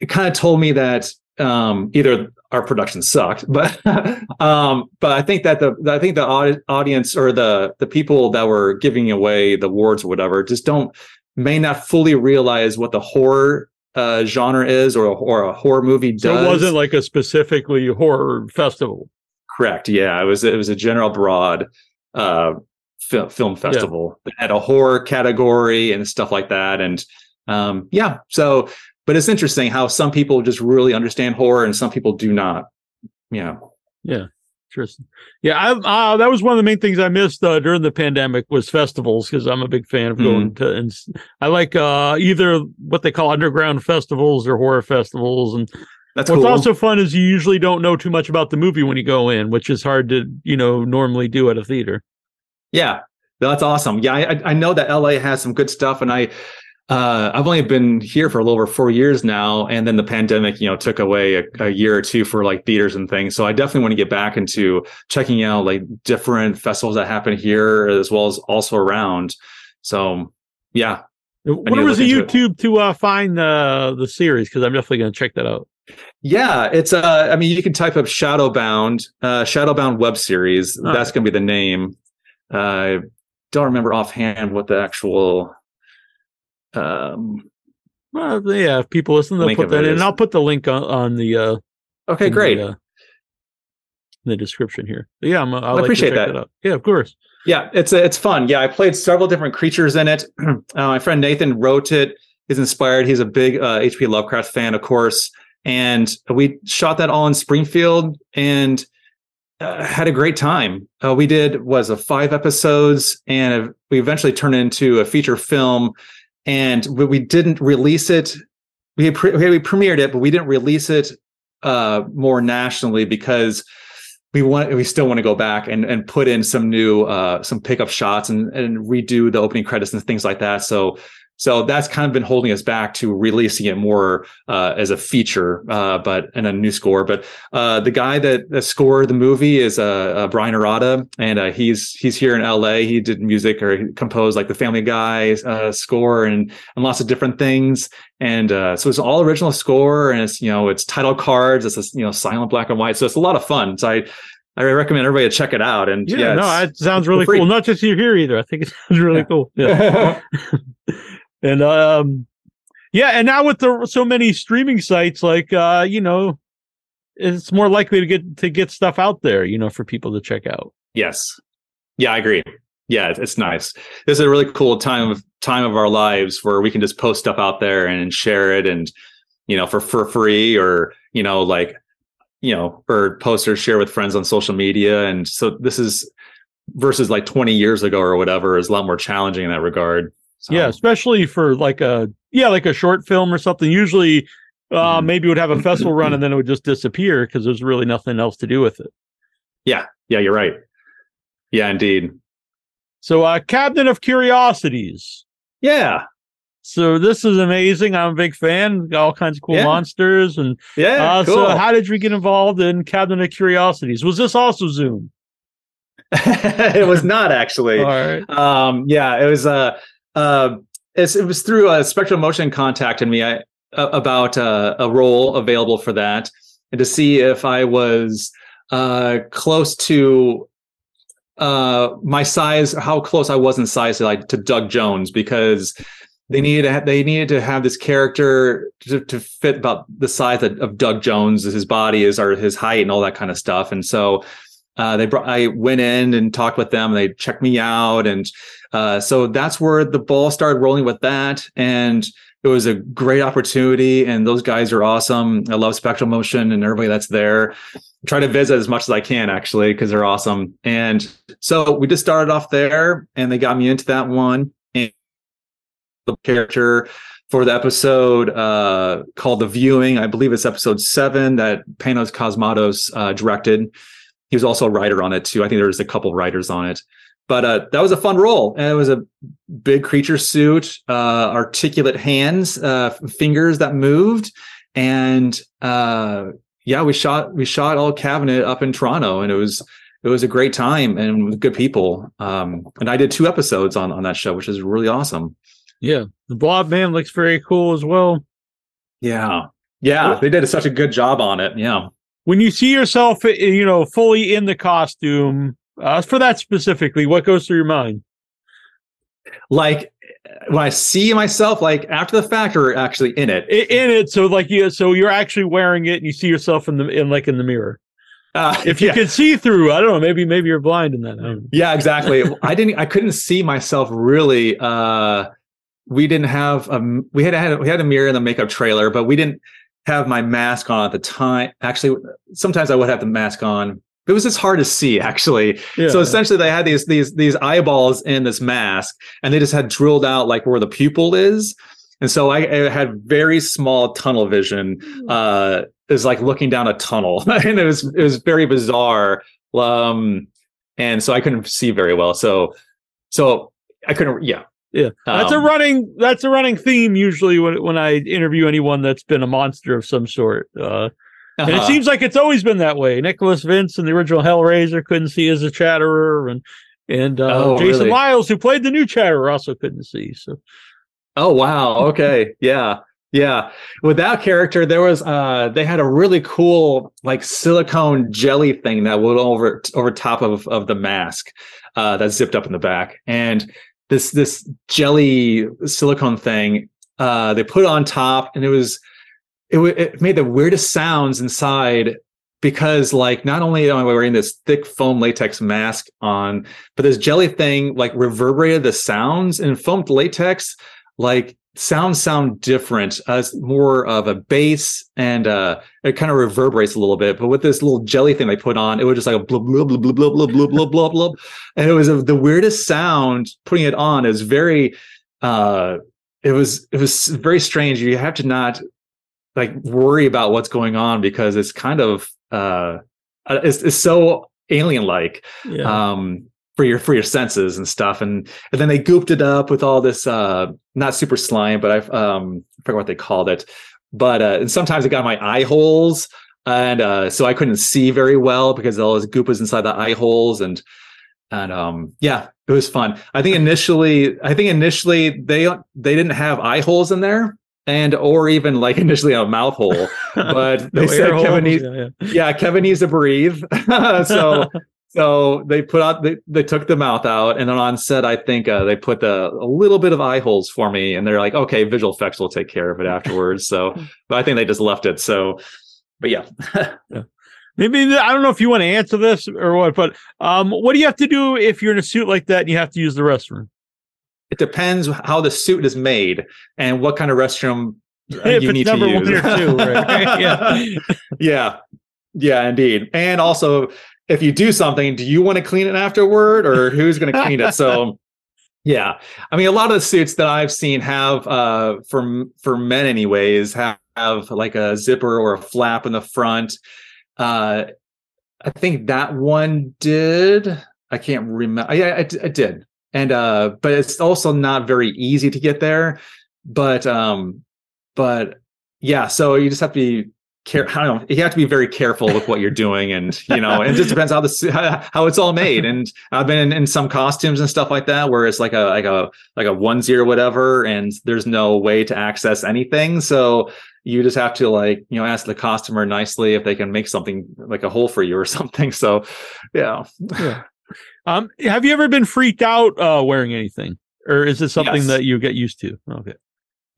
it kind of told me that um either our production sucked but um but i think that the i think the audience or the the people that were giving away the awards or whatever just don't may not fully realize what the horror uh, genre is or, or a horror movie does. So it wasn't like a specifically horror festival. Correct. Yeah, it was. It was a general broad uh, film, film festival yeah. that had a horror category and stuff like that. And um, yeah, so but it's interesting how some people just really understand horror and some people do not. Yeah. Yeah. Interesting. Yeah, I, uh, that was one of the main things I missed uh, during the pandemic was festivals because I'm a big fan of going mm-hmm. to and I like uh, either what they call underground festivals or horror festivals. And that's what's cool. also fun is you usually don't know too much about the movie when you go in, which is hard to you know normally do at a theater. Yeah, that's awesome. Yeah, I, I know that LA has some good stuff, and I uh, I've only been here for a little over four years now, and then the pandemic, you know, took away a, a, year or two for like theaters and things. So I definitely want to get back into checking out like different festivals that happen here as well as also around. So yeah. Where was the YouTube to uh, find the the series? Because I'm definitely going to check that out. Yeah, it's uh, I mean, you can type up Shadowbound, uh, Shadowbound web series. That's going to be the name. Uh, I don't remember offhand what the actual um, well, yeah, if people listen, they'll put that in. And I'll put the link on, on the. Uh, okay, great. The, uh, the description here. But yeah, I'm, I'll I appreciate that. that yeah, of course. Yeah, it's it's fun. Yeah, I played several different creatures in it. uh, my friend Nathan wrote it. He's inspired. He's a big uh, H.P. Lovecraft fan, of course. And we shot that all in Springfield and uh, had a great time. Uh, we did was a five episodes, and we eventually turned into a feature film and we didn't release it. We, pre- we premiered it, but we didn't release it uh, more nationally because we want we still want to go back and and put in some new uh, some pickup shots and and redo the opening credits and things like that. So so that's kind of been holding us back to releasing it more uh, as a feature, uh, but and a new score. But uh, the guy that, that, scored the movie is uh, uh, Brian Arata, and uh, he's he's here in L.A. He did music or composed like the Family Guy score and and lots of different things. And so it's all original score, and it's you know it's title cards. It's a, you know silent black and white, so it's a lot of fun. So I I recommend everybody to check it out. And yeah, yeah no, it sounds really cool. Not just you here either. I think it sounds really yeah. cool. Yeah. and um yeah and now with the so many streaming sites like uh you know it's more likely to get to get stuff out there you know for people to check out. Yes. Yeah i agree. Yeah it's nice. This is a really cool time of time of our lives where we can just post stuff out there and share it and you know for for free or you know like you know or post or share with friends on social media. And so this is versus like 20 years ago or whatever is a lot more challenging in that regard so. yeah especially for like a yeah like a short film or something. Usually uh Mhm. maybe it would have a festival run and then it would just disappear because there's really nothing else to do with it. Yeah. Yeah you're right. Yeah indeed. So uh cabinet of curiosities. Yeah. So this is amazing. I'm a big fan. Got all kinds of cool Yeah. monsters and yeah uh, cool. so how did you get involved in cabinet of curiosities? Was this also zoom? It was not actually. All right. Um yeah it was uh uh it was through uh, spectral motion contacted me I, about uh, a role available for that and to see if i was uh close to uh my size how close i was in size to like to doug jones because they needed to ha- they needed to have this character to, to fit about the size of, of doug jones his body is or his height and all that kind of stuff and so uh, they brought i went in and talked with them they checked me out and uh, so that's where the ball started rolling with that. And it was a great opportunity and those guys are awesome. I love spectral motion and everybody that's there. I try to visit as much as i can actually because they're awesome. And so we just started off there and they got me into that one. And the character for the episode uh, called the viewing i believe it's episode seven that panos cosmatos uh, directed he was also a writer on it too. I think there was a couple writers on it. But uh, that was a fun role and it was a big creature suit uh, articulate hands uh, fingers that moved and uh, yeah we shot we shot all cabinet up in toronto and it was it was a great time and with good people. Um, and i did two episodes on on that show which is really awesome. Yeah. The blob man looks very cool as well. Yeah. Yeah they did such a good job on it. Yeah when you see yourself eh, you know fully in the costume uh, for that specifically what goes through your mind? Like when i see myself like after the fact or actually in it? In it so like you so you're actually wearing it and you see yourself in the in like in the mirror. Uh, if you yeah. can see through i don't know maybe maybe you're blind in that yeah exactly. I didn't i couldn't see myself really uh we didn't have a we had had we had a mirror in the makeup trailer but we didn't have my mask on at the time. Actually sometimes i would have the mask on. It was just hard to see actually. Yeah. so essentially they had these these these eyeballs in this mask and they just had drilled out like where the pupil is. And so i, I had very small tunnel vision uh is like looking down a tunnel. And it was it was very bizarre. Um and so i couldn't see very well. So so i couldn't yeah Yeah, that's a Um, running that's a running theme usually when when I interview anyone that's been a monster of some sort. Uh, and it uh-huh. seems like it's always been that way. Nicholas Vince in the original Hellraiser couldn't see as a Chatterer, and and uh, Oh, Jason really? Liles, who played the new Chatterer, also couldn't see. So Oh wow. Okay. Yeah. Yeah. With that character, there was uh they had a really cool like silicone jelly thing that went over over top of of the mask uh that zipped up in the back. And this this jelly silicone thing uh they put on top and it was it, wa- it made the weirdest sounds inside because like not only am I wearing this thick foam latex mask on, but this jelly thing like reverberated the sounds and foamed latex like sounds sound different as more of a bass and uh it kind of reverberates a little bit but with this little jelly thing they put on it was just like a blub blub blub blub blub blub blub blub blub blub and it was a, the weirdest sound putting it on is very uh it was it was very strange you have to not like worry about what's going on because it's kind of uh it's, it's so alien like yeah, um for your for your senses and stuff. And and then they gooped it up with all this uh not super slime but i've um i forget what they called it. But uh and sometimes it got my eye holes. And uh so i couldn't see very well because all this goop was inside the eye holes. And and um yeah it was fun. I think initially i think initially they they didn't have eye holes in there and or even like initially a mouth hole. But they No said kevin holes, needs yeah, yeah. yeah, Kevin needs to breathe. so so they put out they, they took the mouth out and then on set I think uh, they put the, a little bit of eye holes for me and they're like okay visual effects will take care of it afterwards. So but I think they just left it. So but yeah. Maybe I don't know if you want to answer this or what, but um, what do you have to do if you're in a suit like that and you have to use the restroom? it depends how the suit is made and what kind of restroom if you need to one use. or two, right? yeah. yeah, yeah, indeed. And also, if you do something, do you want to clean it afterward, or who's going to clean it? So. Yeah, I mean, a lot of the suits that I've seen have, uh, for for men, anyways, have, have like a zipper or a flap in the front. Uh, I think that one did. I can't remember. Yeah, I, I did. And uh, but it's also not very easy to get there. But um, but yeah, so you just have to be care. I don't know. You have to be very careful with what you're doing, and you know, it just depends how this how, how it's all made. And I've been in, in some costumes and stuff like that where it's like a like a like a onesie or whatever, and there's no way to access anything. So you just have to like you know ask the customer nicely if they can make something like a hole for you or something. So yeah, yeah. Um, have you ever been freaked out uh, wearing anything, or is it something Yes. that you get used to? Okay.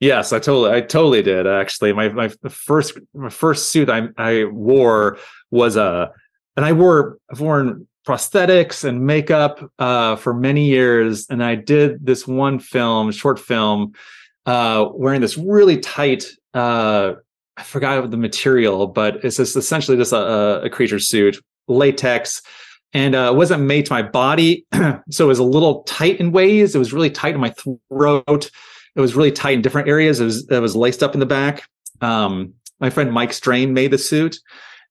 Yes, I totally, I totally did actually. My my first my first suit I I wore was a, and I wore I've worn prosthetics and makeup uh, for many years, and I did this one film, short film, uh, wearing this really tight. Uh, I forgot the material, but it's just essentially just a, a creature suit, latex, and uh, it wasn't made to my body, so it was a little tight in ways. It was really tight in my throat it was really tight in different areas. It was it was laced up in the back. Um, my friend Mike Strain made the suit,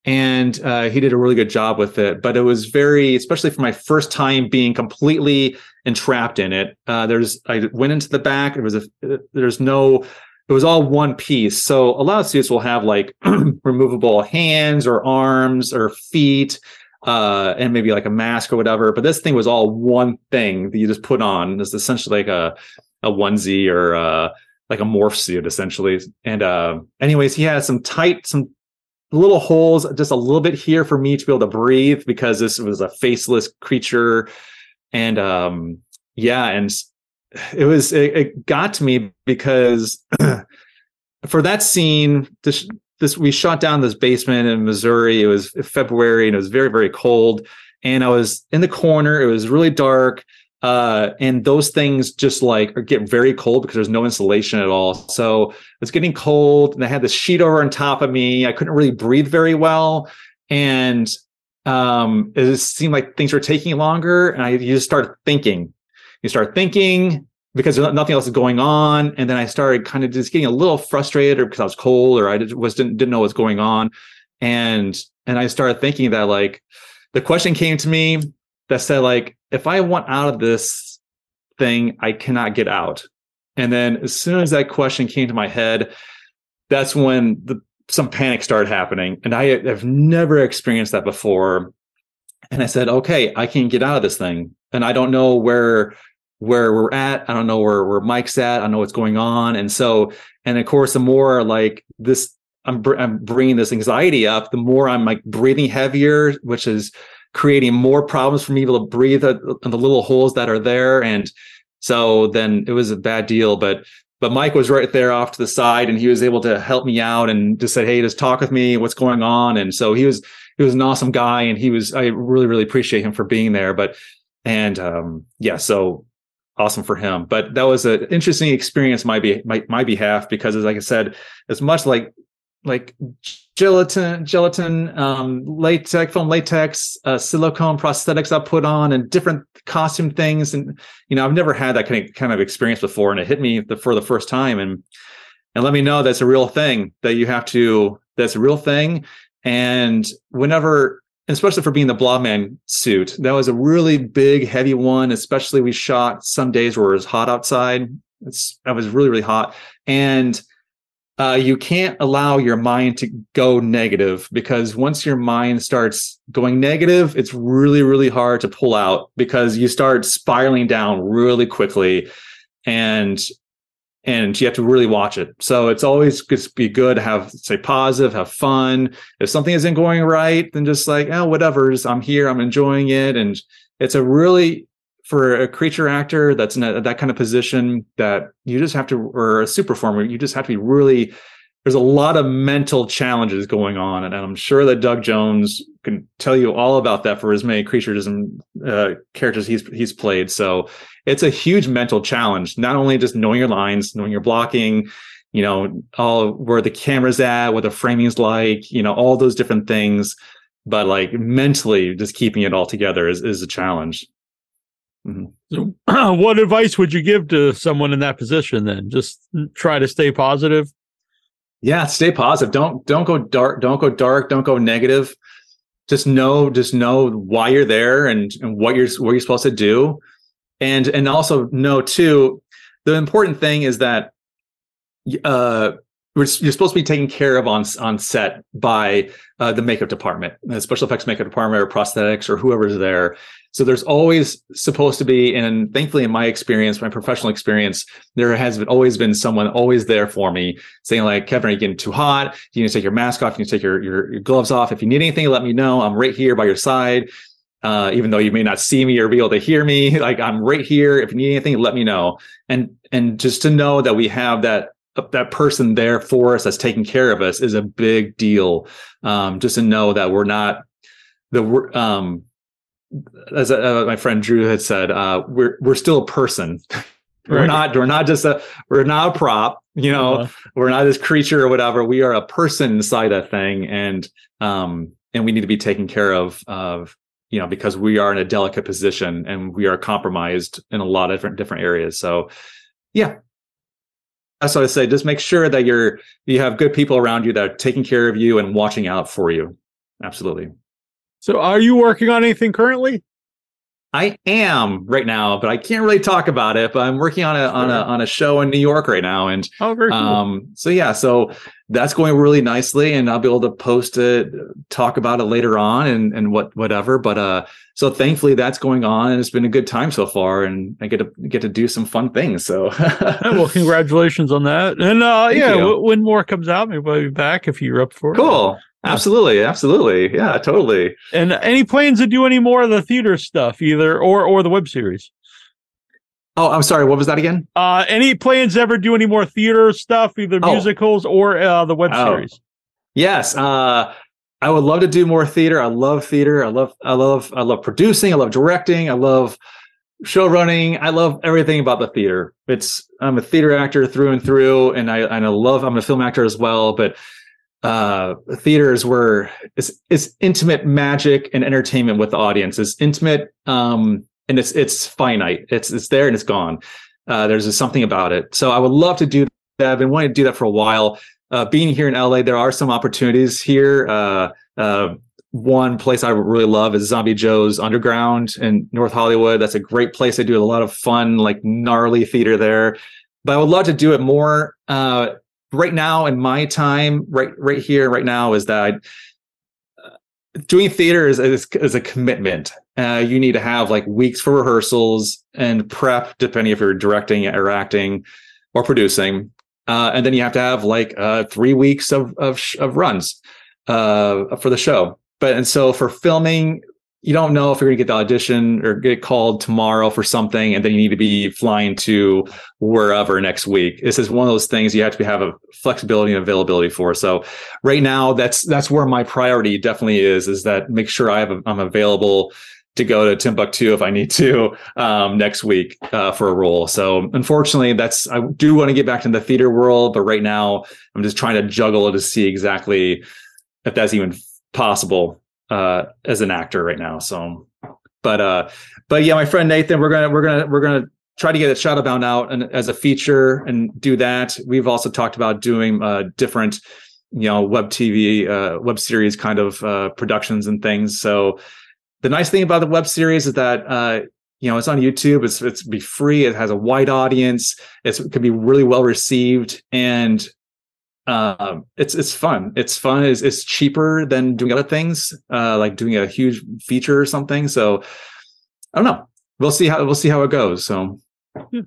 and uh, he did a really good job with it. But it was very, especially for my first time being completely entrapped in it. Uh, there's I went into the back. It was a there's no. It was all one piece. So a lot of suits will have like removable hands or arms or feet. Uh, and maybe like a mask or whatever, but this thing was all one thing that you just put on. It's essentially like a a onesie or uh, like a morph suit essentially. And uh, anyways, he had some tight, some little holes, just a little bit here for me to be able to breathe because this was a faceless creature. And um, yeah, and it was it, it got to me because for that scene, this this we shot down this basement in Missouri. It was February and it was very very cold. And I was in the corner. It was really dark uh, and those things just like get very cold because there's no insulation at all. So it's getting cold, and I had this sheet over on top of me. I couldn't really breathe very well, and um, it seemed like things were taking longer. And I you just start thinking, you start thinking because nothing else is going on, and then I started kind of just getting a little frustrated, because I was cold, or I was didn't didn't know what's going on, and and I started thinking that like the question came to me that said like if I want out of this thing, I cannot get out. And then as soon as that question came to my head, that's when the, some panic started happening. And I have never experienced that before. And I said, okay, I can get out of this thing. And I don't know where where we're at. I don't know where, where Mike's at. I know what's going on. And so, and of course, the more like this, I'm, br- I'm bringing this anxiety up, the more I'm like breathing heavier, which is creating more problems for me to breathe in the little holes that are there. And so then it was a bad deal. But but Mike was right there off to the side and he was able to help me out and just said, Hey, just talk with me. What's going on? And so he was he was an awesome guy and he was I really, really appreciate him for being there. But and um yeah, so awesome for him. But that was an interesting experience my be my, my behalf because as like I said, as much like like gelatin, gelatin, um, latex, foam latex, uh, silicone prosthetics I put on, and different costume things. And you know, I've never had that kind of kind of experience before, and it hit me the, for the first time. And and let me know that's a real thing that you have to. That's a real thing. And whenever, especially for being the Blobman suit, that was a really big, heavy one. Especially we shot some days where it was hot outside. It's that was really really hot, and uh, you can't allow your mind to go negative because once your mind starts going negative, it's really, really hard to pull out because you start spiraling down really quickly, and and you have to really watch it. So it's always just be good to have say positive, have fun. If something isn't going right, then just like oh whatever, just, I'm here, I'm enjoying it, and it's a really for a creature actor that's in a, that kind of position that you just have to or a suit performer you just have to be really there's a lot of mental challenges going on, and I'm sure that Doug Jones can tell you all about that for as many creatures and uh, characters he's he's played. So it's a huge mental challenge. Not only just knowing your lines, knowing your blocking, you know, all where the camera's at, what the framing is like, you know, all those different things. But like mentally, just keeping it all together is is a challenge. Mm-hmm. So, what advice would you give to someone in that position? Then just try to stay positive yeah stay positive don't don't go dark don't go dark don't go negative just know just know why you're there and, and what you're what you're supposed to do and and also know too the important thing is that uh you're supposed to be taken care of on on set by uh, the makeup department, the special effects makeup department, or prosthetics, or whoever's there. So there's always supposed to be, and thankfully, in my experience, my professional experience, there has been, always been someone always there for me, saying like, "Kevin, are you getting too hot? You need to take your mask off. You need to take your, your, your gloves off. If you need anything, let me know. I'm right here by your side." Uh, even though you may not see me or be able to hear me, like I'm right here. If you need anything, let me know. And and just to know that we have that that person there for us that's taking care of us is a big deal. Um, just to know that we're not the um, as uh, my friend Drew had said, uh, we're we're still a person. we're not we're not just a we're not a prop. You know, uh-huh. we're not this creature or whatever. We are a person inside that thing, and um, and we need to be taken care of of you know because we are in a delicate position and we are compromised in a lot of different different areas. So, yeah, that's what I say. Just make sure that you're you have good people around you that are taking care of you and watching out for you. Absolutely. So, are you working on anything currently? I am right now, but I can't really talk about it. But I'm working on a on a on a show in New York right now, and oh, cool. um, so yeah, so that's going really nicely, and I'll be able to post it, talk about it later on, and and what whatever. But uh, so thankfully that's going on, and it's been a good time so far, and I get to get to do some fun things. So well, congratulations on that, and uh, yeah, w- when more comes out, maybe I'll be back if you're up for it. Cool. Absolutely, absolutely. Yeah, totally. And any plans to do any more of the theater stuff either or or the web series? Oh, I'm sorry. What was that again? Uh any plans ever do any more theater stuff, either oh. musicals or uh the web oh. series? Yes. Uh I would love to do more theater. I love theater. I love I love I love producing, I love directing, I love show running. I love everything about the theater. It's I'm a theater actor through and through and I and I love I'm a film actor as well, but uh, theaters where it's, it's intimate magic and entertainment with the audience. It's intimate um, and it's it's finite. It's it's there and it's gone. Uh, there's something about it. So I would love to do that. I've been wanting to do that for a while. Uh, being here in LA, there are some opportunities here. Uh, uh, one place I really love is Zombie Joe's Underground in North Hollywood. That's a great place. They do a lot of fun, like gnarly theater there. But I would love to do it more. Right now in my time, right right here, right now, is that uh, doing theater is, is, is a commitment. Uh, you need to have like weeks for rehearsals and prep, depending if you're directing or acting or producing. Uh, and then you have to have like uh, three weeks of of, of runs uh, for the show. But and so for filming, you don't know if you're going to get the audition or get called tomorrow for something and then you need to be flying to wherever next week. This is one of those things you have to have a flexibility and availability for. So right now that's that's where my priority definitely is is that make sure i have a, i'm available to go to timbuktu if i need to um, next week uh, for a role. So unfortunately that's i do want to get back to the theater world but right now i'm just trying to juggle to see exactly if that's even possible uh, as an actor right now. So, but uh, but yeah, my friend Nathan, we're gonna we're gonna we're gonna try to get a Shadowbound out and as a feature and do that. We've also talked about doing uh, different, you know, web TV, uh, web series kind of uh, productions and things. So the nice thing about the web series is that uh, you know it's on YouTube. It's it's be free. It has a wide audience. It's, it can be really well received, and um, it's it's fun. It's fun. It's, it's cheaper than doing other things, uh, like doing a huge feature or something. So I don't know. We'll see how we'll see how it goes. So yeah.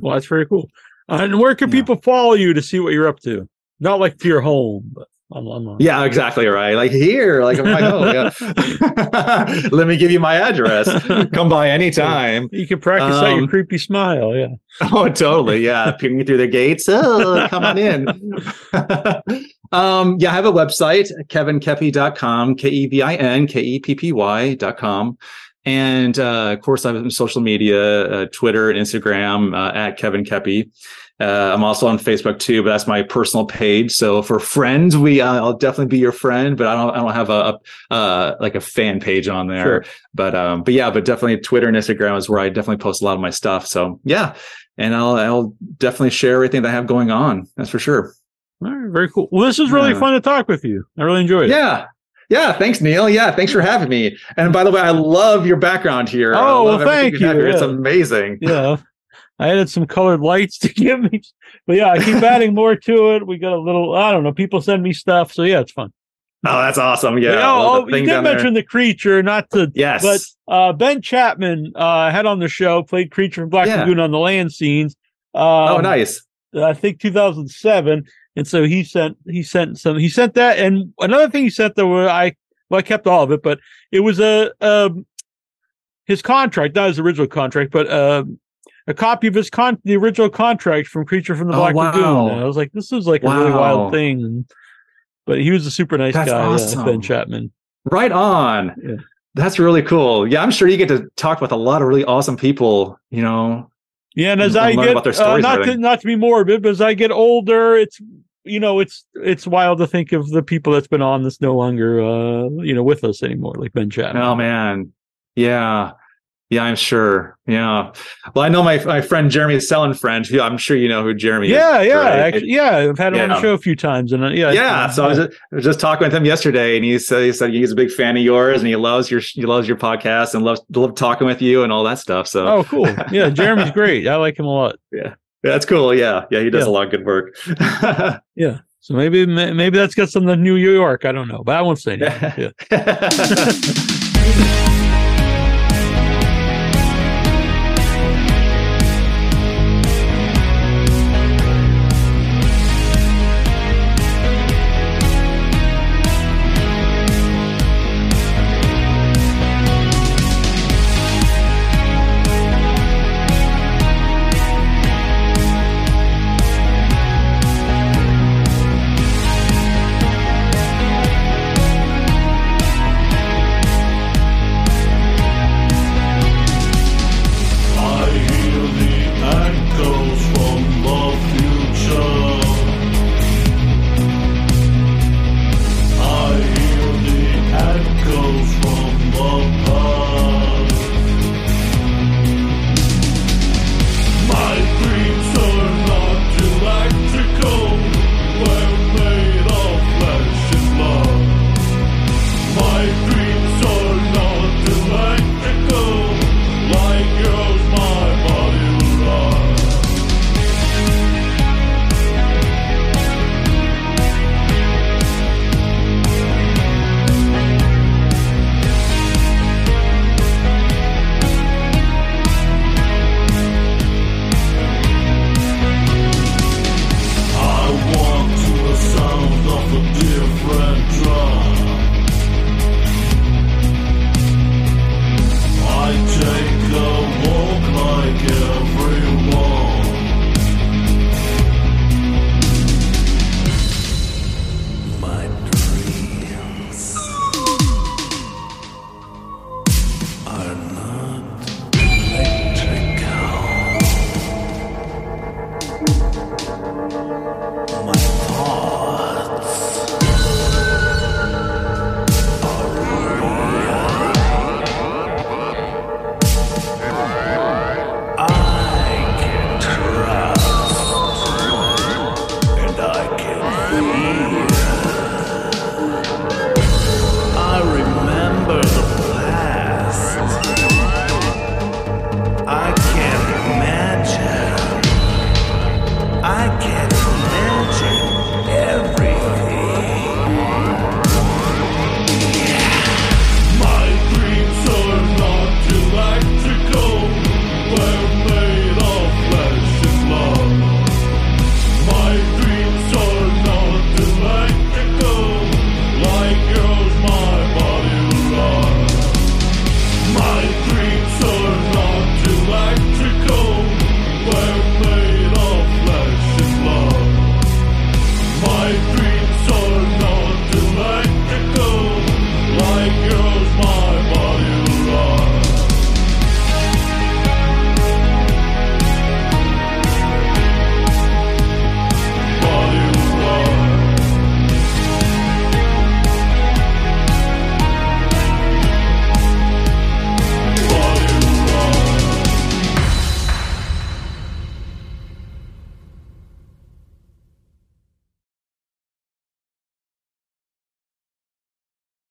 well, that's very cool. And where can yeah. people follow you to see what you're up to? Not like to your home, but On, on Yeah, exactly right. Like here, like I'm like, oh yeah. Let me give you my address. Come by anytime. You can practice out your Um, creepy smile. Yeah. Oh, totally. Yeah. Peering through the gates. Oh, come on in. um, yeah, I have a website, kevinkeppy.com, K-E-V-I-N, K-E-P-P-Y.com. And uh, of course, I have social media, uh, Twitter and Instagram uh, at Kevin Keppy. Uh, I'm also on Facebook too, but that's my personal page. So for friends, we uh, I'll definitely be your friend, but I don't I don't have a, a uh, like a fan page on there. Sure. But um, but yeah, but definitely Twitter and Instagram is where I definitely post a lot of my stuff. So yeah, and I'll I'll definitely share everything that I have going on. That's for sure. All right, very cool. Well, this is really Yeah. fun to talk with you. I really enjoyed it. Yeah. Yeah, thanks, Neil. Yeah, thanks for having me. And by the way, I love your background here. Oh, well, thank you. here. It's amazing. Yeah. I added some colored lights to give me, but yeah, I keep adding more to it. We got a little, I don't know, people send me stuff. So yeah, it's fun. Oh, that's awesome. Yeah. Love oh, oh, you did down there. mention the creature, not to, Yes. but uh, Ben Chapman uh, had on the show, played Creature from Black Yeah. Lagoon on the land scenes. Um, oh, nice. I think 2007. And so he sent he sent some he sent that and another thing he sent there were I well I kept all of it, but it was a um his contract, not his original contract, but um a copy of his con the original contract from Creature from the Oh, Black wow. Lagoon. And I was like, this is like a really wild thing. But he was a super nice That's guy, awesome. Ben Chapman. Right on. Yeah. That's really cool. Yeah, I'm sure you get to talk with a lot of really awesome people, you know. Yeah, and as And I get uh, not to not to be morbid, but as I get older, it's you know it's it's wild to think of the people that's been on that's no longer uh you know with us anymore, like Ben Chapman. Oh man. Yeah. Yeah, I'm sure. Yeah. Well, I know my my friend Jeremy Sellen friend. who I'm sure you know who Jeremy yeah, is. yeah, right? actually, yeah. I've had him on the show a few times, and uh, yeah, yeah. So I was, just, I was just talking with him yesterday, and he said he said he's a big fan of yours, and he loves your he loves your podcast and loves love talking with you and all that stuff. So oh, cool. Yeah, Jeremy's great. I like him a lot. Yeah. That's cool. Yeah, yeah, he does Yeah. a lot of good work. Yeah. So maybe maybe that's got something to New York. I don't know, but I won't say. Yeah. Yeah.